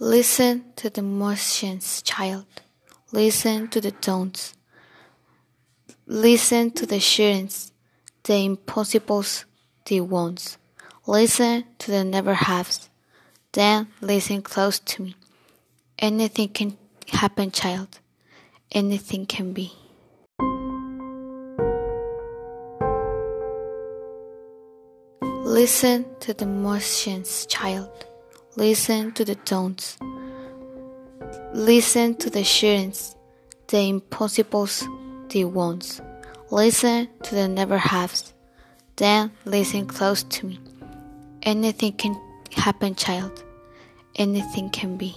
Listen to the motions, child. Listen to the tones. Listen to the assurance, the impossibles, the wants. Listen to the never haves. Then listen close to me. Anything can happen, child. Anything can be. Listen to the motions, child. Listen to the tones. Listen to the assurance, the impossibles, the wants. Listen to the never haves. Then listen close to me. Anything can happen, child. Anything can be.